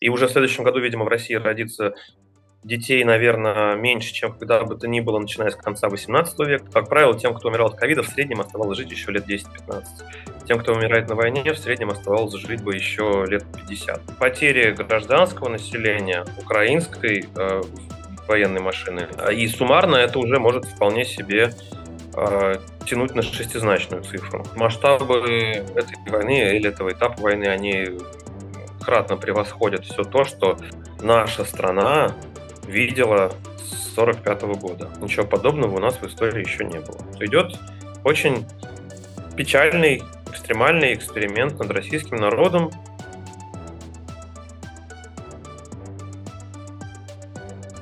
И уже в следующем году, видимо, в России родится детей, наверное, меньше, чем когда бы то ни было, начиная с конца 18 века. Как правило, тем, кто умирал от ковида, в среднем оставалось жить еще лет 10-15. Тем, кто умирает на войне, в среднем оставалось жить бы еще лет 50. Потери гражданского населения, украинской э, военной машины, и суммарно это уже может вполне себе э, тянуть на шестизначную цифру. Масштабы этой войны или этого этапа войны, они кратно превосходят все то, что наша страна видела с 1945 года. Ничего подобного у нас в истории еще не было. Идет очень печальный, экстремальный эксперимент над российским народом,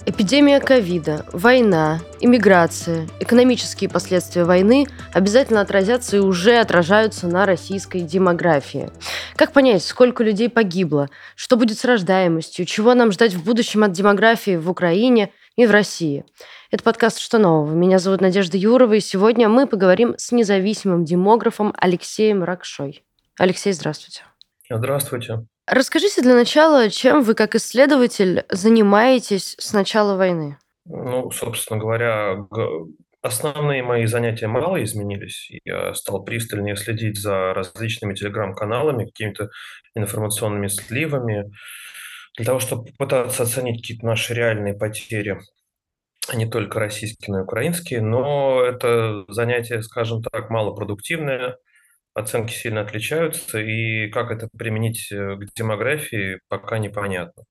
Эпидемия ковида, война, иммиграция, экономические последствия войны обязательно отразятся и уже отражаются на российской демографии. Как понять, сколько людей погибло, что будет с рождаемостью, чего нам ждать в будущем от демографии в Украине и в России? Это подкаст «Что нового?». Меня зовут Надежда Юрова, и сегодня мы поговорим с независимым демографом Алексеем Ракшой. Алексей, здравствуйте. Здравствуйте. Расскажите для начала, чем вы как исследователь занимаетесь с начала войны? Ну, собственно говоря, основные мои занятия мало изменились. Я стал пристальнее следить за различными телеграм-каналами, какими-то информационными сливами, для того, чтобы попытаться оценить какие-то наши реальные потери, а не только российские, но и украинские. Но это занятие, скажем так, малопродуктивное – оценки сильно отличаются, и как это применить э, к демографии, пока непонятно.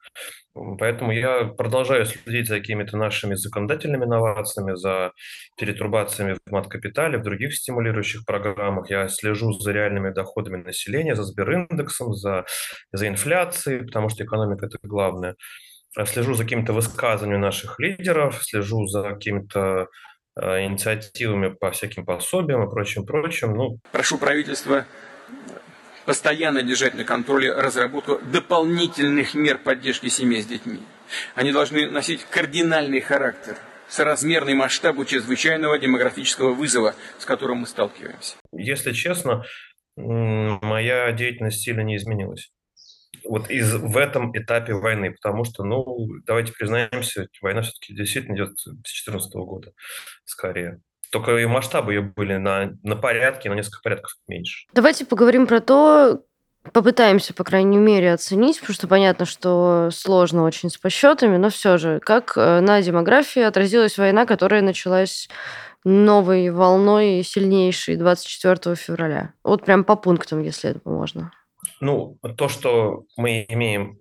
Поэтому я продолжаю следить за какими-то нашими законодательными инновациями, за перетрубациями в мат-капитале, в других стимулирующих программах. Я слежу за реальными доходами населения, за Сбериндексом, за, за инфляцией, потому что экономика – это главное. Слежу за какими-то высказываниями наших лидеров, слежу за какими-то Э, инициативами по всяким пособиям и прочим, прочим. Ну. Прошу правительства постоянно держать на контроле разработку дополнительных мер поддержки семей с детьми. Они должны носить кардинальный характер, соразмерный масштабу чрезвычайного демографического вызова, с которым мы сталкиваемся. Если честно, моя деятельность сильно не изменилась вот из, в этом этапе войны, потому что, ну, давайте признаемся, война все-таки действительно идет с 2014 года, скорее. Только и масштабы ее были на, на порядке, на несколько порядков меньше. Давайте поговорим про то, попытаемся, по крайней мере, оценить, потому что понятно, что сложно очень с подсчетами, но все же, как э, на демографии отразилась война, которая началась новой волной сильнейшей 24 февраля. Вот прям по пунктам, если это можно. Ну, то, что мы имеем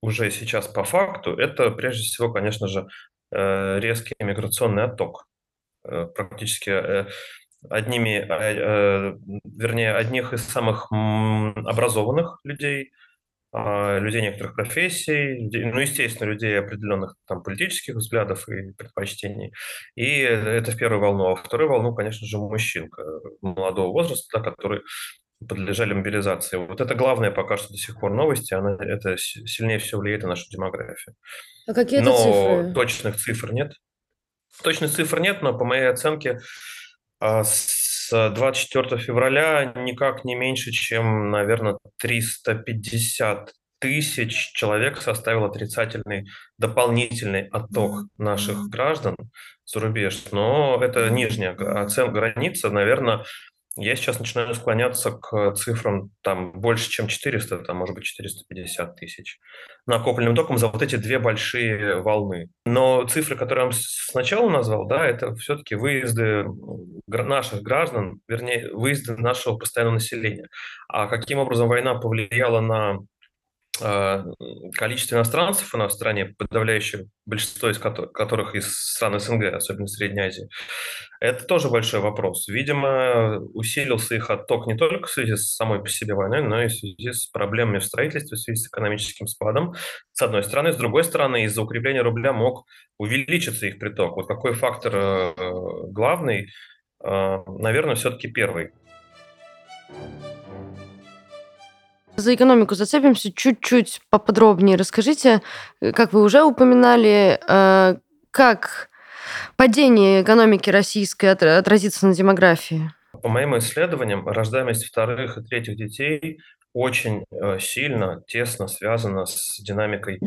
уже сейчас по факту, это прежде всего, конечно же, э, резкий миграционный отток. Э, практически э, одними, вернее, одних из самых образованных людей, а, людей некоторых профессий, ну, естественно, людей определенных там политических взглядов и предпочтений. И это в первую волну. А во вторую волну, конечно же, мужчин молодого возраста, который подлежали мобилизации. Вот это главное пока что до сих пор новости, она, это сильнее всего влияет на нашу демографию. А какие но цифры? точных цифр нет. Точных цифр нет, но по моей оценке а, с 24 февраля никак не меньше, чем, наверное, 350 тысяч человек составил отрицательный дополнительный отток наших граждан за рубеж. Но это нижняя оценка граница, наверное, я сейчас начинаю склоняться к цифрам там больше, чем 400, там может быть 450 тысяч накопленным током за вот эти две большие волны. Но цифры, которые я вам сначала назвал, да, это все-таки выезды наших граждан, вернее, выезды нашего постоянного населения. А каким образом война повлияла на а, количество иностранцев у нас в стране, подавляющее большинство из которых из стран СНГ, особенно Средней Азии, это тоже большой вопрос. Видимо, усилился их отток не только в связи с самой по себе войной, но и в связи с проблемами в строительстве, в связи с экономическим спадом, с одной стороны. С другой стороны, из-за укрепления рубля мог увеличиться их приток. Вот какой фактор э, главный? Э, наверное, все-таки первый. За экономику зацепимся чуть-чуть поподробнее. Расскажите, э, как вы уже упоминали, как падение экономики российской отразится на демографии? По моим исследованиям, рождаемость вторых и третьих детей очень э, сильно, тесно связано с динамикой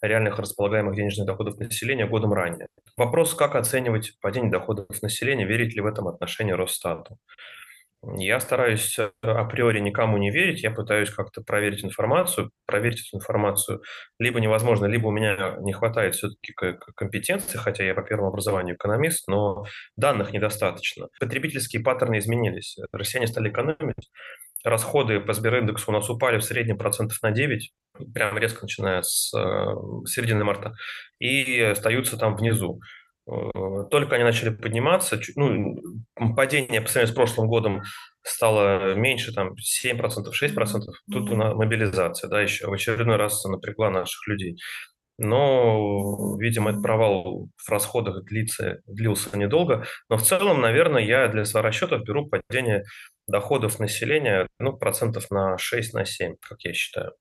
реальных располагаемых денежных доходов населения годом ранее. Вопрос, как оценивать падение доходов населения, верить ли в этом отношении Росстату. Я стараюсь э, априори никому не верить, я пытаюсь как-то проверить информацию. Проверить эту информацию либо невозможно, либо у меня не хватает все-таки компетенции, хотя я по первому образованию экономист, но данных недостаточно. Потребительские паттерны изменились. Россияне стали экономить, расходы по Сбериндексу у нас упали в среднем процентов на 9, прям резко начиная с э, середины марта, и остаются там внизу. Э, только они начали подниматься, ну, падение по сравнению с прошлым годом стало меньше, там, 7%, 6%. Тут мобилизация, да, еще в очередной раз напрягла наших людей. Но, видимо, этот провал в расходах длится, длился недолго. Но в целом, наверное, я для своих расчетов беру падение доходов населения ну, процентов на 6-7, на как я считаю.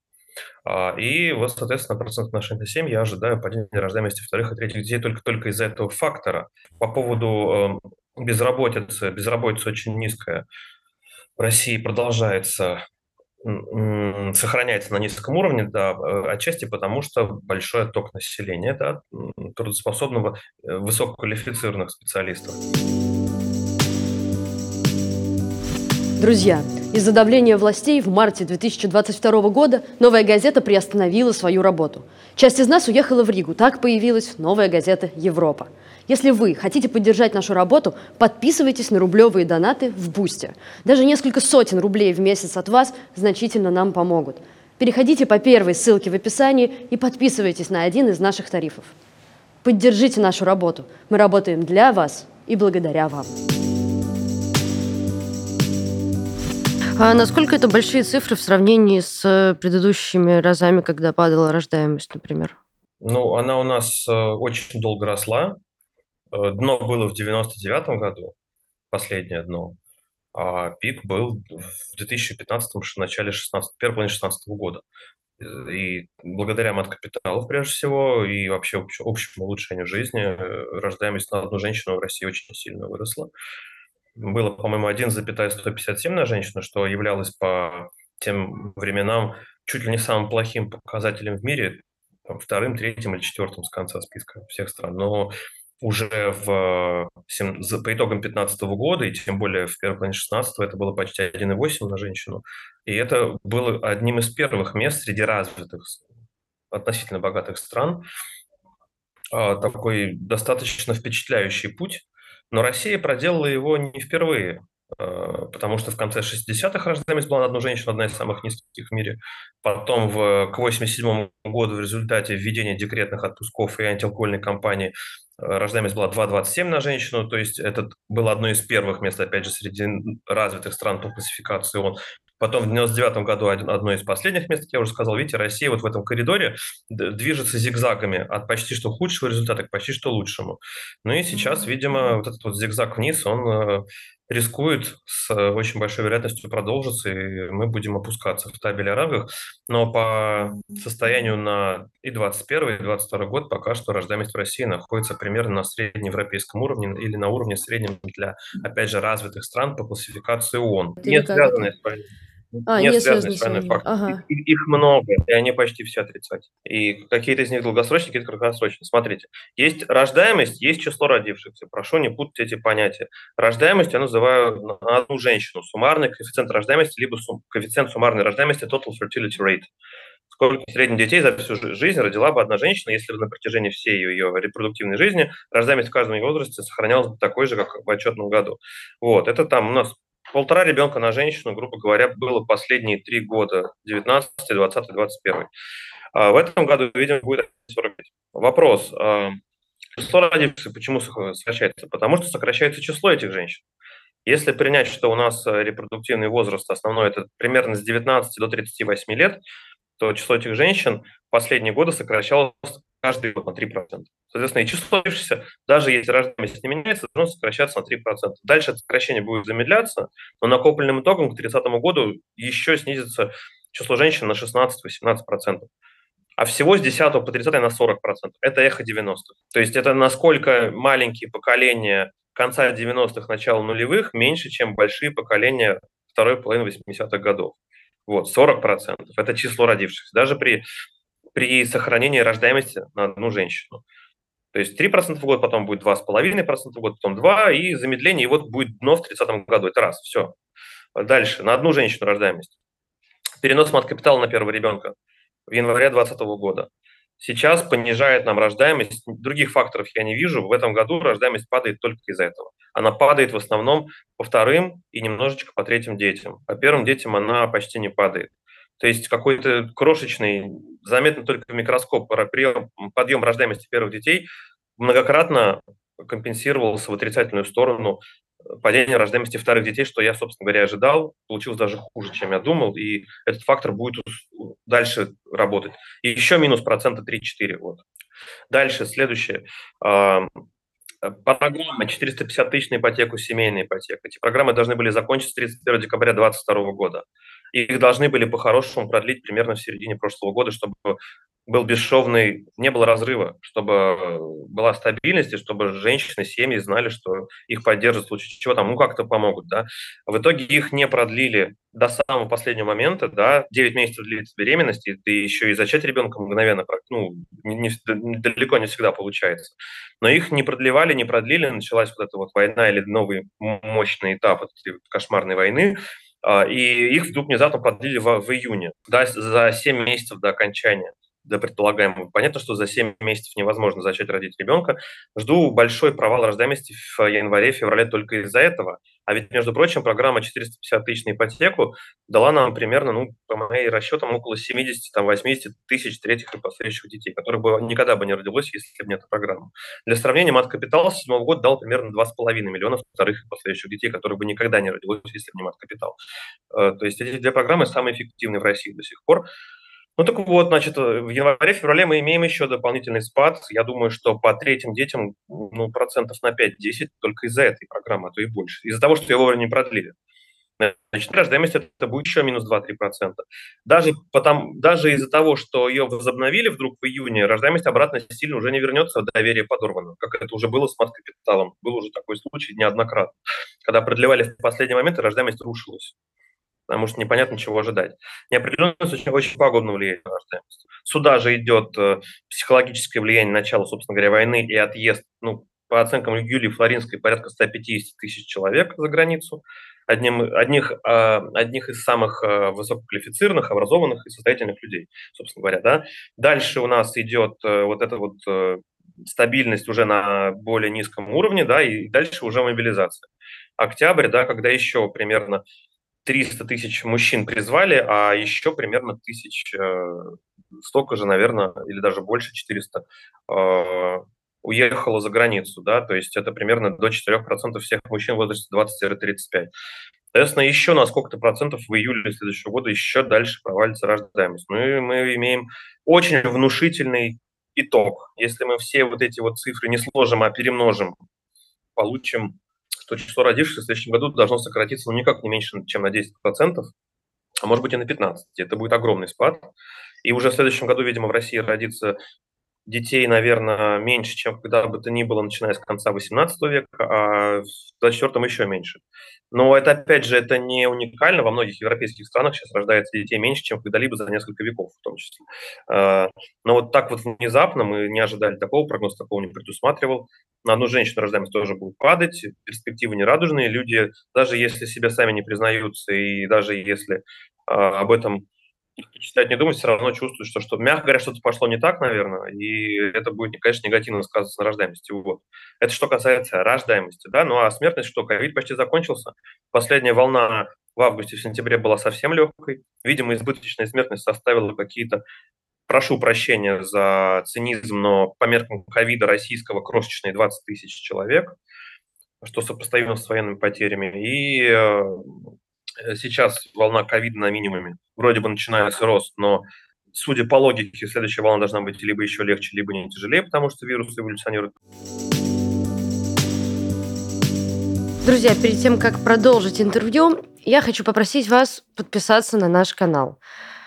А, и вот, соответственно, процент на 7 я ожидаю падения рождаемости вторых и третьих детей только, только из-за этого фактора. По поводу эм, безработицы, безработица очень низкая. В России продолжается сохраняется на низком уровне, да, э, отчасти потому, что большой отток населения, да, трудоспособного, э, высококвалифицированных специалистов. Друзья, из-за давления властей в марте 2022 года «Новая газета» приостановила свою работу. Часть из нас уехала в Ригу. Так появилась «Новая газета Европа». Если вы хотите поддержать нашу работу, подписывайтесь на рублевые донаты в Бусте. Даже несколько сотен рублей в месяц от вас значительно нам помогут. Переходите по первой ссылке в описании и подписывайтесь на один из наших тарифов. Поддержите нашу работу. Мы работаем для вас и благодаря вам. А насколько это большие цифры в сравнении с э, предыдущими разами, когда падала рождаемость, например? Ну, она у нас э, очень долго росла. Э, дно было в 99 году, последнее дно, а пик был в 2015 в начале 16 первой половины 16 года. И благодаря маткапиталу, прежде всего, и вообще общему улучшению жизни, рождаемость на одну женщину в России очень сильно выросла было, по-моему, 1,157 на женщину, что являлось по тем временам чуть ли не самым плохим показателем в мире, там, вторым, третьим или четвертым с конца списка всех стран. Но уже в, по итогам 2015 года, и тем более в первой половине 16 это было почти 1,8 на женщину. И это было одним из первых мест среди развитых, относительно богатых стран. А, такой достаточно впечатляющий путь, но Россия проделала его не впервые, э, потому что в конце 60-х рождаемость была на одну женщину одна из самых низких в мире. Потом в, к 87 году в результате введения декретных отпусков и антиалкогольной кампании э, рождаемость была 2,27 на женщину, то есть это было одно из первых мест, опять же, среди развитых стран по классификации ООН. Потом в 99 году одно из последних мест, как я уже сказал, видите, Россия вот в этом коридоре движется зигзагами от почти что худшего результата к почти что лучшему. Ну и сейчас, видимо, вот этот вот зигзаг вниз, он э, рискует с очень большой вероятностью продолжиться, и мы будем опускаться в табеле о Но по состоянию на и 21 и 22 год пока что рождаемость в России находится примерно на среднеевропейском уровне или на уровне среднем для, опять же, развитых стран по классификации ООН. Не связанные с. А, не, не связаны с войной факторы. Ага. Их, их много, и они почти все отрицательные. И какие-то из них долгосрочные, какие-то краткосрочные. Смотрите, есть рождаемость, есть число родившихся. Прошу не путать эти понятия. Рождаемость я называю на одну женщину. Суммарный коэффициент рождаемости, либо сум, коэффициент суммарной рождаемости, total fertility rate. Сколько средних детей за всю жизнь родила бы одна женщина, если бы на протяжении всей ее, ее репродуктивной жизни рождаемость в каждом возрасте сохранялась бы такой же, как в отчетном году. Вот, это там у нас полтора ребенка на женщину, грубо говоря, было последние три года, 19, 20, 21. В этом году, видимо, будет 45. Вопрос. А, число родившихся почему сокращается? Потому что сокращается число этих женщин. Если принять, что у нас э, репродуктивный возраст основной это примерно с 19 до 38 лет, то число этих женщин последние годы сокращалось каждый год на 3%. Соответственно, и число родившихся, даже если рождаемость не меняется, должно сокращаться на 3%. Дальше сокращение будет замедляться, но накопленным итогом к 30 году еще снизится число женщин на 16-18%. А всего с 10 по 30 на 40%. Это эхо 90-х. То есть это насколько маленькие поколения конца 90-х, начала нулевых меньше, чем большие поколения второй половины 80-х годов. Вот, 40% – это число родившихся. Даже при, при сохранении рождаемости на одну женщину. То есть 3% в год, потом будет 2,5% в год, потом 2%, и замедление, и вот будет дно в 30 году. Это раз, все. Дальше, на одну женщину рождаемость. Перенос мат-капитала на первого ребенка в январе 2020 года. Сейчас понижает нам рождаемость. Других факторов я не вижу. В этом году рождаемость падает только из-за этого. Она падает в основном по вторым и немножечко по третьим детям. По первым детям она почти не падает. То есть какой-то крошечный, заметно только в микроскоп, прием, подъем рождаемости первых детей многократно компенсировался в отрицательную сторону падения рождаемости вторых детей, что я, собственно говоря, ожидал. Получилось даже хуже, чем я думал, и этот фактор будет дальше работать. И еще минус процента 3-4. Вот. Дальше, следующее. Программа 450 тысяч на ипотеку, семейная ипотека. Эти программы должны были закончиться 31 декабря 2022 года. Их должны были по-хорошему продлить примерно в середине прошлого года, чтобы был бесшовный, не было разрыва, чтобы была стабильность, и чтобы женщины, семьи знали, что их поддержат в случае чего там, ну, как-то помогут, да. В итоге их не продлили до самого последнего момента, да, 9 месяцев длится беременность, и ты еще и зачать ребенка мгновенно, ну, не, не, далеко не всегда получается. Но их не продлевали, не продлили, началась вот эта вот война или новый мощный этап этой кошмарной войны, и их вдруг внезапно продлили в, в июне, да, за 7 месяцев до окончания до предполагаемого. Понятно, что за 7 месяцев невозможно зачать родить ребенка. Жду большой провал рождаемости в январе-феврале только из-за этого. А ведь, между прочим, программа 450 тысяч на ипотеку дала нам примерно, ну, по моим расчетам, около 70-80 тысяч третьих и последующих детей, которых бы никогда бы не родилось, если бы не эта программа. Для сравнения, мат-капитал с 7 года дал примерно 2,5 миллиона вторых и последующих детей, которых бы никогда не родилось, если бы не мат-капитал. Э, то есть эти две программы самые эффективные в России до сих пор. Ну так вот, значит, в январе-феврале мы имеем еще дополнительный спад. Я думаю, что по третьим детям ну, процентов на 5-10 только из-за этой программы, а то и больше. Из-за того, что ее вовремя не продлили. Значит, рождаемость это будет еще минус 2-3%. Даже, потому, даже из-за того, что ее возобновили вдруг в июне, рождаемость обратно сильно уже не вернется, доверие подорвано, как это уже было с мат-капиталом. Был уже такой случай неоднократно. Когда продлевали в последний момент, рождаемость рушилась потому что непонятно, чего ожидать. Неопределенность очень, очень пагубно влияет на рождаемость. Сюда же идет э, психологическое влияние начала, собственно говоря, войны и отъезд, ну, по оценкам Юлии Флоринской, порядка 150 тысяч человек за границу. Одним, одних, э, одних из самых э, высококвалифицированных, образованных и состоятельных людей, собственно говоря. Да? Дальше у нас идет э, вот эта вот стабильность уже на более низком уровне, да, и дальше уже мобилизация. Октябрь, да, когда еще примерно 300 тысяч мужчин призвали, а еще примерно тысяч, э, столько же, наверное, или даже больше, 400, э, уехало за границу, да, то есть это примерно до 4% всех мужчин в возрасте 20-35. Соответственно, еще на сколько-то процентов в июле следующего года еще дальше провалится рождаемость. Мы, мы имеем очень внушительный итог. Если мы все вот эти вот цифры не сложим, а перемножим, получим что число родившихся в следующем году должно сократиться ну, никак не меньше, чем на 10%, а может быть и на 15%. Это будет огромный спад. И уже в следующем году, видимо, в России родится детей, наверное, меньше, чем когда бы то ни было, начиная с конца 18 века, а в 24-м еще меньше. Но это, опять же, это не уникально. Во многих европейских странах сейчас рождается детей меньше, чем когда-либо за несколько веков в том числе. А, но вот так вот внезапно мы не ожидали такого, прогноз такого не предусматривал. На одну женщину рождаемость тоже будет падать, перспективы нерадужные. Люди, даже если себя сами не признаются, и даже если а, об этом читать, не думать, все равно чувствуют, что, что, мягко говоря, что-то пошло не так, наверное, и это будет, конечно, негативно сказываться на рождаемости. Вот. Это что касается рождаемости, да, ну а смертность что, ковид почти закончился, последняя волна в августе, в сентябре была совсем легкой, видимо, избыточная смертность составила какие-то прошу прощения за цинизм, но по меркам ковида российского крошечные 20 тысяч человек, что сопоставимо с военными потерями. И э, сейчас волна ковида на минимуме. Вроде бы начинается рост, но судя по логике, следующая волна должна быть либо еще легче, либо не тяжелее, потому что вирус эволюционирует. Друзья, перед тем, как продолжить интервью, я хочу попросить вас подписаться на наш канал.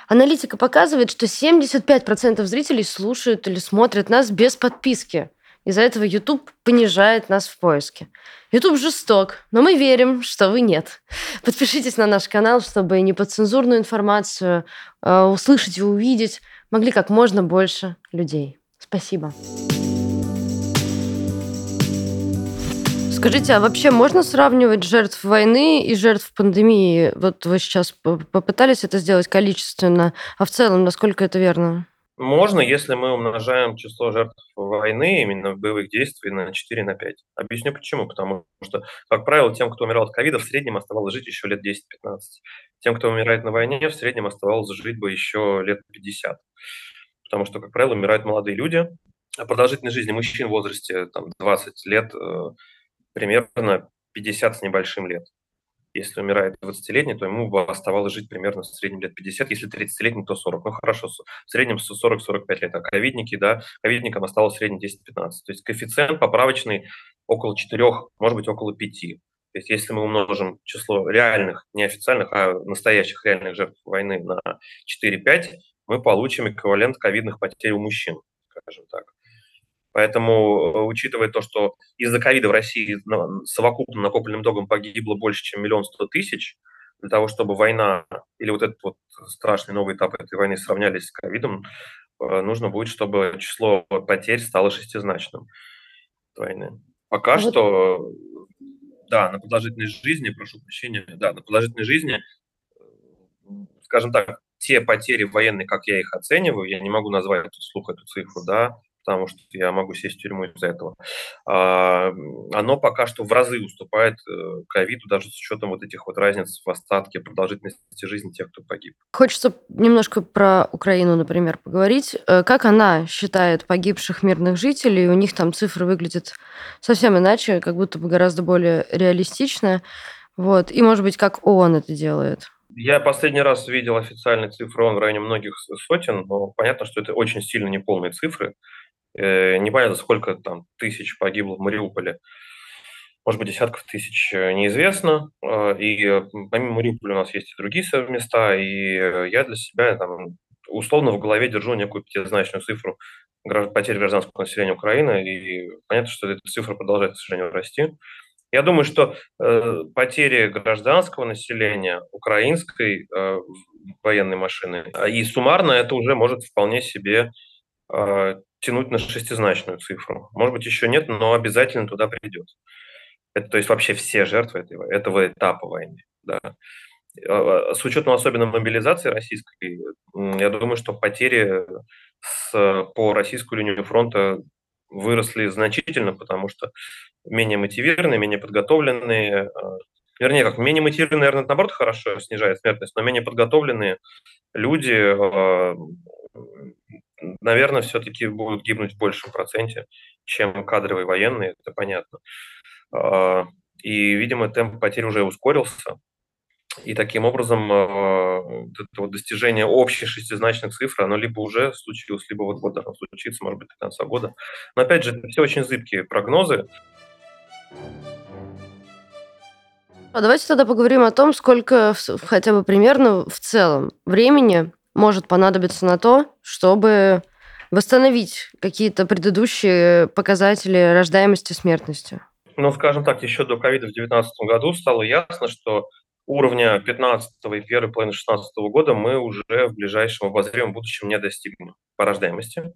Аналитика показывает, что 75% зрителей слушают или смотрят нас без подписки. Из-за этого YouTube понижает нас в поиске. YouTube жесток, но мы верим, что вы нет. Подпишитесь на наш канал, чтобы неподцензурную информацию э, услышать и увидеть могли как можно больше людей. Спасибо. Скажите, а вообще можно сравнивать жертв войны и жертв пандемии? Вот вы сейчас попытались это сделать количественно, а в целом, насколько это верно? Можно, если мы умножаем число жертв войны, именно боевых действий, на 4 на 5. Объясню почему. Потому что, как правило, тем, кто умирал от ковида, в среднем оставалось жить еще лет 10-15. Тем, кто умирает на войне, в среднем оставалось жить бы еще лет 50. Потому что, как правило, умирают молодые люди. А продолжительность жизни мужчин в возрасте там, 20 лет э, примерно 50 с небольшим лет. Если умирает 20-летний, то ему оставалось жить примерно в среднем лет 50, если 30-летний, то 40. Ну хорошо, в среднем 40-45 лет. А ковидники, да, ковидникам осталось в среднем 10-15. То есть коэффициент поправочный около 4, может быть, около 5. То есть если мы умножим число реальных, не официальных, а настоящих реальных жертв войны на 4-5, мы получим эквивалент ковидных потерь у мужчин, скажем так. Поэтому, э, учитывая то, что из-за ковида в России совокупно накопленным долгом погибло больше, чем миллион сто тысяч, для того, чтобы война или вот этот вот страшный новый этап этой войны сравнялись с ковидом, э, нужно будет, чтобы число потерь стало шестизначным войны. Пока а что, да, на продолжительность жизни, прошу прощения, да, на продолжительность жизни, скажем так, те потери военные, как я их оцениваю, я не могу назвать вслух эту цифру, да, потому что я могу сесть в тюрьму из-за этого, а, оно пока что в разы уступает э, ковиду, даже с учетом вот этих вот разниц в остатке продолжительности жизни тех, кто погиб. Хочется немножко про Украину, например, поговорить. Э, как она считает погибших мирных жителей? У них там цифры выглядят совсем иначе, как будто бы гораздо более реалистично. Вот. И, может быть, как ООН это делает? Я последний раз видел официальные цифры, он в районе многих сотен, но понятно, что это очень сильно неполные цифры. Э, непонятно, сколько там тысяч погибло в Мариуполе. Может быть, десятков тысяч э, неизвестно. Э, и помимо Мариуполя у нас есть и другие места. И я для себя там, условно в голове держу некую пятизначную цифру потерь гражданского населения Украины. И понятно, что эта цифра продолжает, к сожалению, расти. Я думаю, что э, потери гражданского населения украинской э, военной машины и суммарно это уже может вполне себе тянуть на шестизначную цифру. Может быть, еще нет, но обязательно туда придет. Это, то есть вообще все жертвы этого, этого этапа войны. Да. А, с учетом особенно мобилизации российской, я думаю, что потери с, по российскую линию фронта выросли значительно, потому что менее мотивированные, менее подготовленные, а, вернее, как менее мотивированные, наверное, наоборот, хорошо снижает смертность, но менее подготовленные люди а, наверное, все-таки будут гибнуть в большем проценте, чем кадровые военные, это понятно. А, и, видимо, темп потерь уже ускорился. И таким образом а, это вот достижение общих шестизначных цифр, оно либо уже случилось, либо вот-вот должно случиться, может быть, до конца года. Но опять же, это все очень зыбкие прогнозы. А давайте тогда поговорим о том, сколько хотя бы примерно в целом времени может понадобиться на то, чтобы восстановить какие-то предыдущие показатели рождаемости и смертности? Ну, скажем так, еще до ковида в 2019 году стало ясно, что уровня 15 и первой половины 16 года мы уже в ближайшем обозримом будущем не достигнем по рождаемости.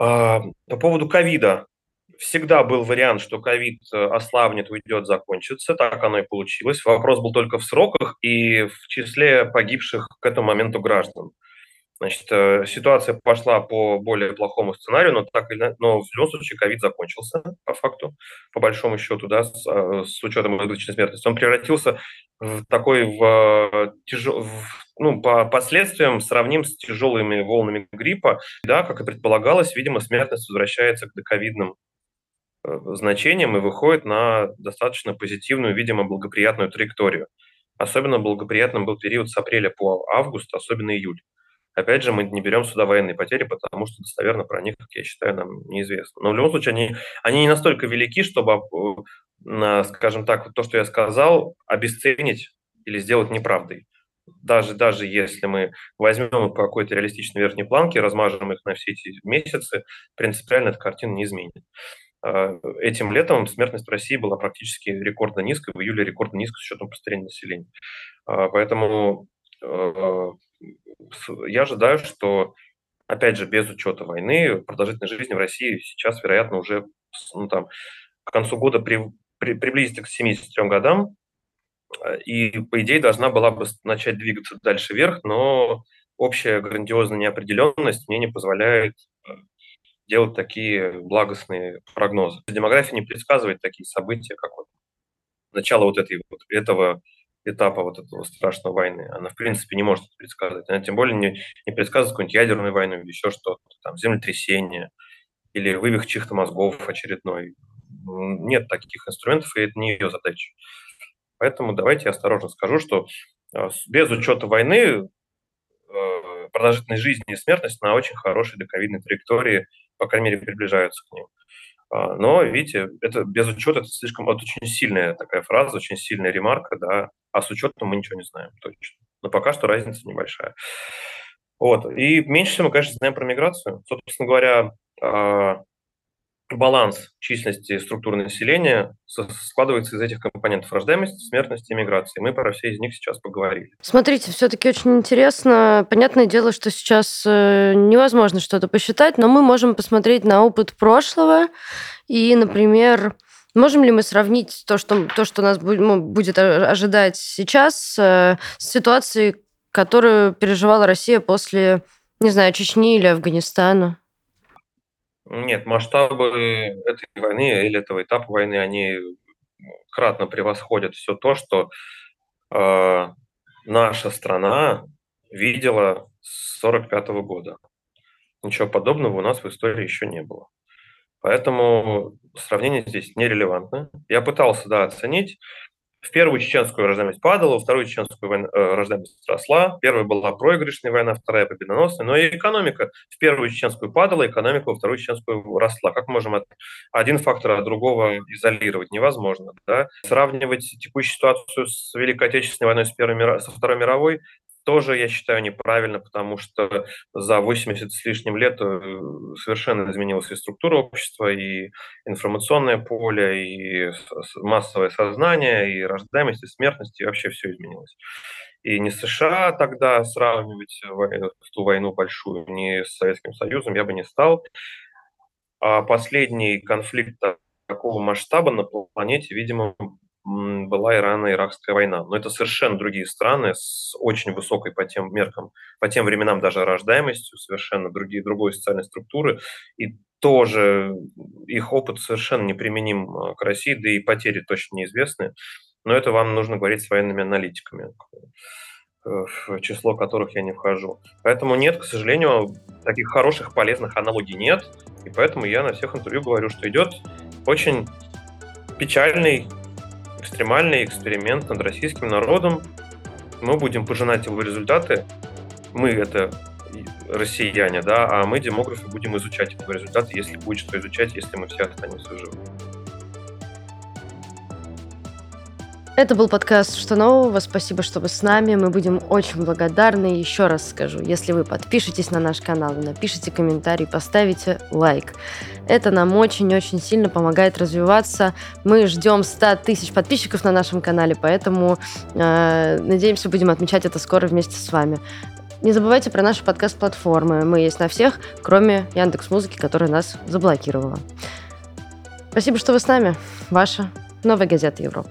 А, по поводу ковида всегда был вариант, что ковид э, ослабнет, уйдет, закончится. Так оно и получилось. Вопрос был только в сроках и в числе погибших к этому моменту граждан. Значит, э, ситуация пошла по более плохому сценарию, но, так или, но в любом случае ковид закончился, по факту, по большому счету, да, с, э, с учетом избыточной смертности. Он превратился в такой, в, тяжел, в, ну, по последствиям сравним с тяжелыми волнами гриппа. Да, как и предполагалось, видимо, смертность возвращается к доковидным значением и выходит на достаточно позитивную, видимо, благоприятную траекторию. Особенно благоприятным был период с апреля по август, особенно июль. Опять же, мы не берем сюда военные потери, потому что достоверно про них, как я считаю, нам неизвестно. Но в любом случае они, они не настолько велики, чтобы, э, скажем так, то, что я сказал, обесценить или сделать неправдой. даже, даже если мы возьмем по какой-то реалистичной верхней планке, размажем их на все эти месяцы, принципиально эта картина не изменит. А, этим летом смертность в России была практически рекордно низкой, в июле рекордно низкой с учетом постарения населения. А, поэтому э, я ожидаю, что, опять же, без учета войны, продолжительность жизни в России сейчас, вероятно, уже ну, там, к концу года при, при, приблизится к 73 годам, и, по идее, должна была бы начать двигаться дальше вверх, но общая грандиозная неопределенность мне не позволяет делать такие благостные прогнозы. Демография не предсказывает такие события, как вот начало вот, этой, вот этого этапа вот этого страшной войны. Она, в принципе, не может предсказывать. Она тем более не, не предсказывает какую-нибудь ядерную войну или еще что-то, там, землетрясение или вывих чьих-то мозгов очередной. Нет таких инструментов, и это не ее задача. Поэтому давайте я осторожно скажу, что э, без учета войны продолжительность жизни и смертность на очень хорошей доковидной траектории, по крайней мере, приближаются к ним. А, но, видите, это без учета, это слишком, это очень сильная такая фраза, очень сильная ремарка, да, а с учетом мы ничего не знаем точно. Но пока что разница небольшая. Вот. И меньше всего мы, конечно, знаем про миграцию. Собственно говоря, а, баланс численности структуры населения складывается из этих компонентов рождаемости, смертности и миграции. Мы про все из них сейчас поговорили. Смотрите, все-таки очень интересно. Понятное дело, что сейчас э, невозможно что-то посчитать, но мы можем посмотреть на опыт прошлого и, например, Можем ли мы сравнить то, что, то, что нас ну, будет ожидать сейчас, э, с ситуацией, которую переживала Россия после, не знаю, Чечни или Афганистана? Нет, масштабы этой войны или этого этапа войны, они кратно превосходят все то, что э, наша страна видела с 1945 года. Ничего подобного у нас в истории еще не было. Поэтому сравнение здесь нерелевантно. Я пытался, да, оценить. В первую чеченскую рождаемость падала, во вторую чеченскую войну, э, рождаемость росла. Первая была проигрышная война, вторая победоносная. Но и экономика в первую чеченскую падала, экономика во вторую чеченскую росла. Как можем от, один фактор от другого изолировать? Невозможно. Да? Сравнивать текущую ситуацию с Великой Отечественной войной с первой, со Второй мировой тоже, я считаю, неправильно, потому что за 80 с лишним лет э, совершенно изменилась и структура общества, и информационное поле, и массовое сознание, и рождаемость, и смертность, и вообще все изменилось. И не США тогда сравнивать ту войну большую, не с Советским Союзом я бы не стал. А последний конфликт такого масштаба на планете, видимо, была Ирано-Иракская война. Но это совершенно другие страны с очень высокой по тем меркам, по тем временам даже рождаемостью, совершенно другие, другой социальной структуры. И тоже их опыт совершенно неприменим а, к России, да и потери точно неизвестны. Но это вам нужно говорить с военными аналитиками, в число которых я не вхожу. Поэтому нет, к сожалению, таких хороших, полезных аналогий нет. И поэтому я на всех интервью говорю, что идет очень печальный экстремальный эксперимент над российским народом. Мы будем пожинать его результаты. Мы это россияне, да, а мы, демографы, будем изучать его результаты, если будет что изучать, если мы все останемся живы. Это был подкаст «Что нового?». Спасибо, что вы с нами. Мы будем очень благодарны. Еще раз скажу, если вы подпишетесь на наш канал, напишите комментарий, поставите лайк. Это нам очень-очень сильно помогает развиваться. Мы ждем 100 тысяч подписчиков на нашем канале, поэтому э, надеемся, будем отмечать это скоро вместе с вами. Не забывайте про наши подкаст-платформы. Мы есть на всех, кроме Яндекс Музыки, которая нас заблокировала. Спасибо, что вы с нами. Ваша Новая газета Европа.